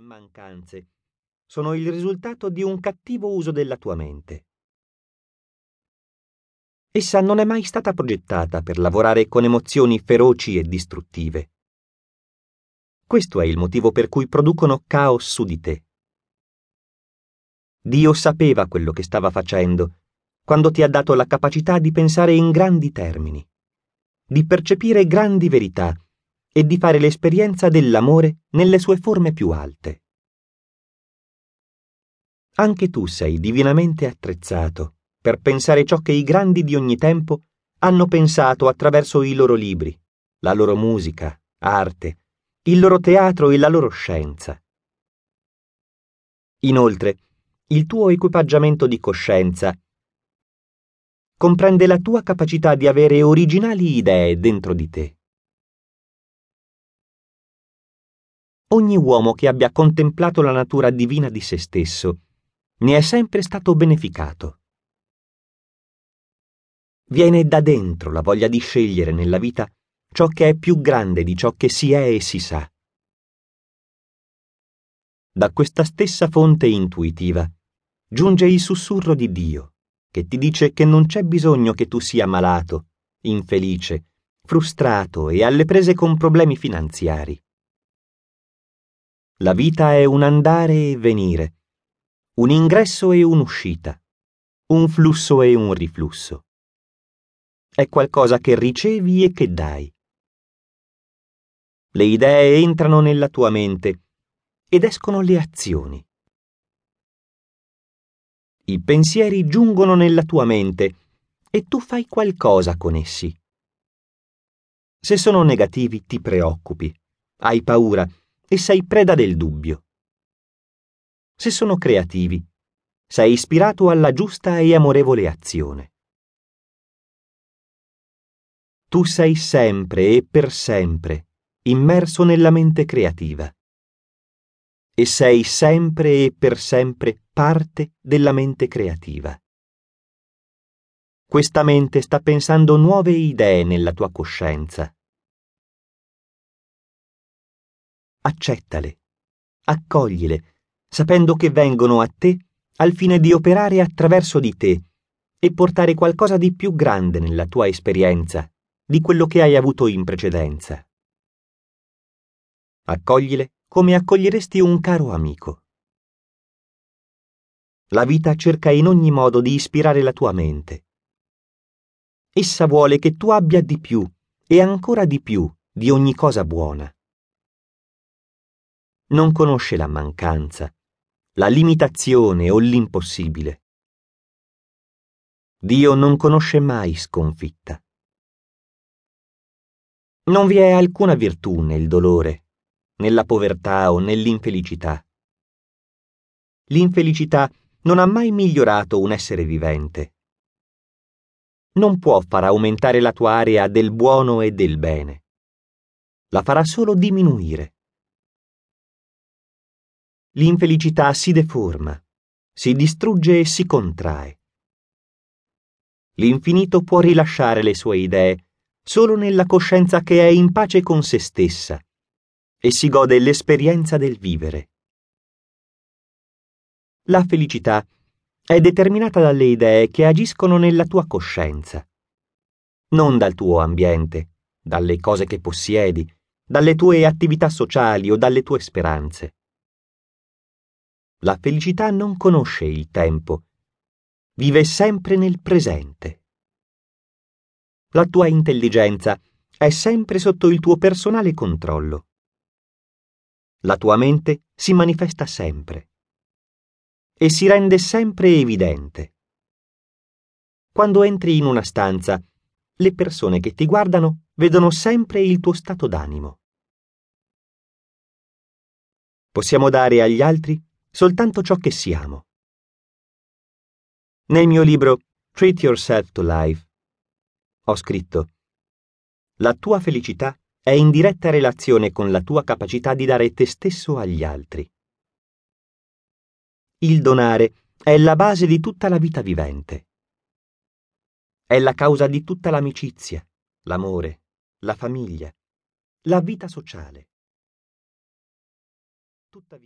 e mancanze sono il risultato di un cattivo uso della tua mente. Essa non è mai stata progettata per lavorare con emozioni feroci e distruttive. Questo è il motivo per cui producono caos su di te. Dio sapeva quello che stava facendo quando ti ha dato la capacità di pensare in grandi termini, di percepire grandi verità e di fare l'esperienza dell'amore nelle sue forme più alte. Anche tu sei divinamente attrezzato per pensare ciò che i grandi di ogni tempo hanno pensato attraverso i loro libri, la loro musica, arte, il loro teatro e la loro scienza. Inoltre, il tuo equipaggiamento di coscienza comprende la tua capacità di avere originali idee dentro di te. Ogni uomo che abbia contemplato la natura divina di se stesso ne è sempre stato beneficato. Viene da dentro la voglia di scegliere nella vita ciò che è più grande di ciò che si è e si sa. Da questa stessa fonte intuitiva giunge il sussurro di Dio, che ti dice che non c'è bisogno che tu sia malato, infelice, frustrato e alle prese con problemi finanziari. La vita è un andare e venire, un ingresso e un'uscita, un flusso e un riflusso è qualcosa che ricevi e che dai. Le idee entrano nella tua mente ed escono le azioni. I pensieri giungono nella tua mente e tu fai qualcosa con essi. Se sono negativi ti preoccupi, hai paura e sei preda del dubbio. Se sono creativi, sei ispirato alla giusta e amorevole azione. Tu sei sempre e per sempre immerso nella mente creativa. E sei sempre e per sempre parte della mente creativa. Questa mente sta pensando nuove idee nella tua coscienza. Accettale, accoglile, sapendo che vengono a te al fine di operare attraverso di te e portare qualcosa di più grande nella tua esperienza di quello che hai avuto in precedenza. Accoglile come accoglieresti un caro amico. La vita cerca in ogni modo di ispirare la tua mente. Essa vuole che tu abbia di più e ancora di più di ogni cosa buona. Non conosce la mancanza, la limitazione o l'impossibile. Dio non conosce mai sconfitta. Non vi è alcuna virtù nel dolore, nella povertà o nell'infelicità. L'infelicità non ha mai migliorato un essere vivente. Non può far aumentare la tua area del buono e del bene. La farà solo diminuire. L'infelicità si deforma, si distrugge e si contrae. L'infinito può rilasciare le sue idee solo nella coscienza che è in pace con se stessa e si gode l'esperienza del vivere. La felicità è determinata dalle idee che agiscono nella tua coscienza, non dal tuo ambiente, dalle cose che possiedi, dalle tue attività sociali o dalle tue speranze. La felicità non conosce il tempo, vive sempre nel presente. La tua intelligenza è sempre sotto il tuo personale controllo. La tua mente si manifesta sempre e si rende sempre evidente. Quando entri in una stanza, le persone che ti guardano vedono sempre il tuo stato d'animo. Possiamo dare agli altri soltanto ciò che siamo. Nel mio libro Treat Yourself to Life ho scritto La tua felicità è in diretta relazione con la tua capacità di dare te stesso agli altri. Il donare è la base di tutta la vita vivente. È la causa di tutta l'amicizia, l'amore, la famiglia, la vita sociale. Tuttavia,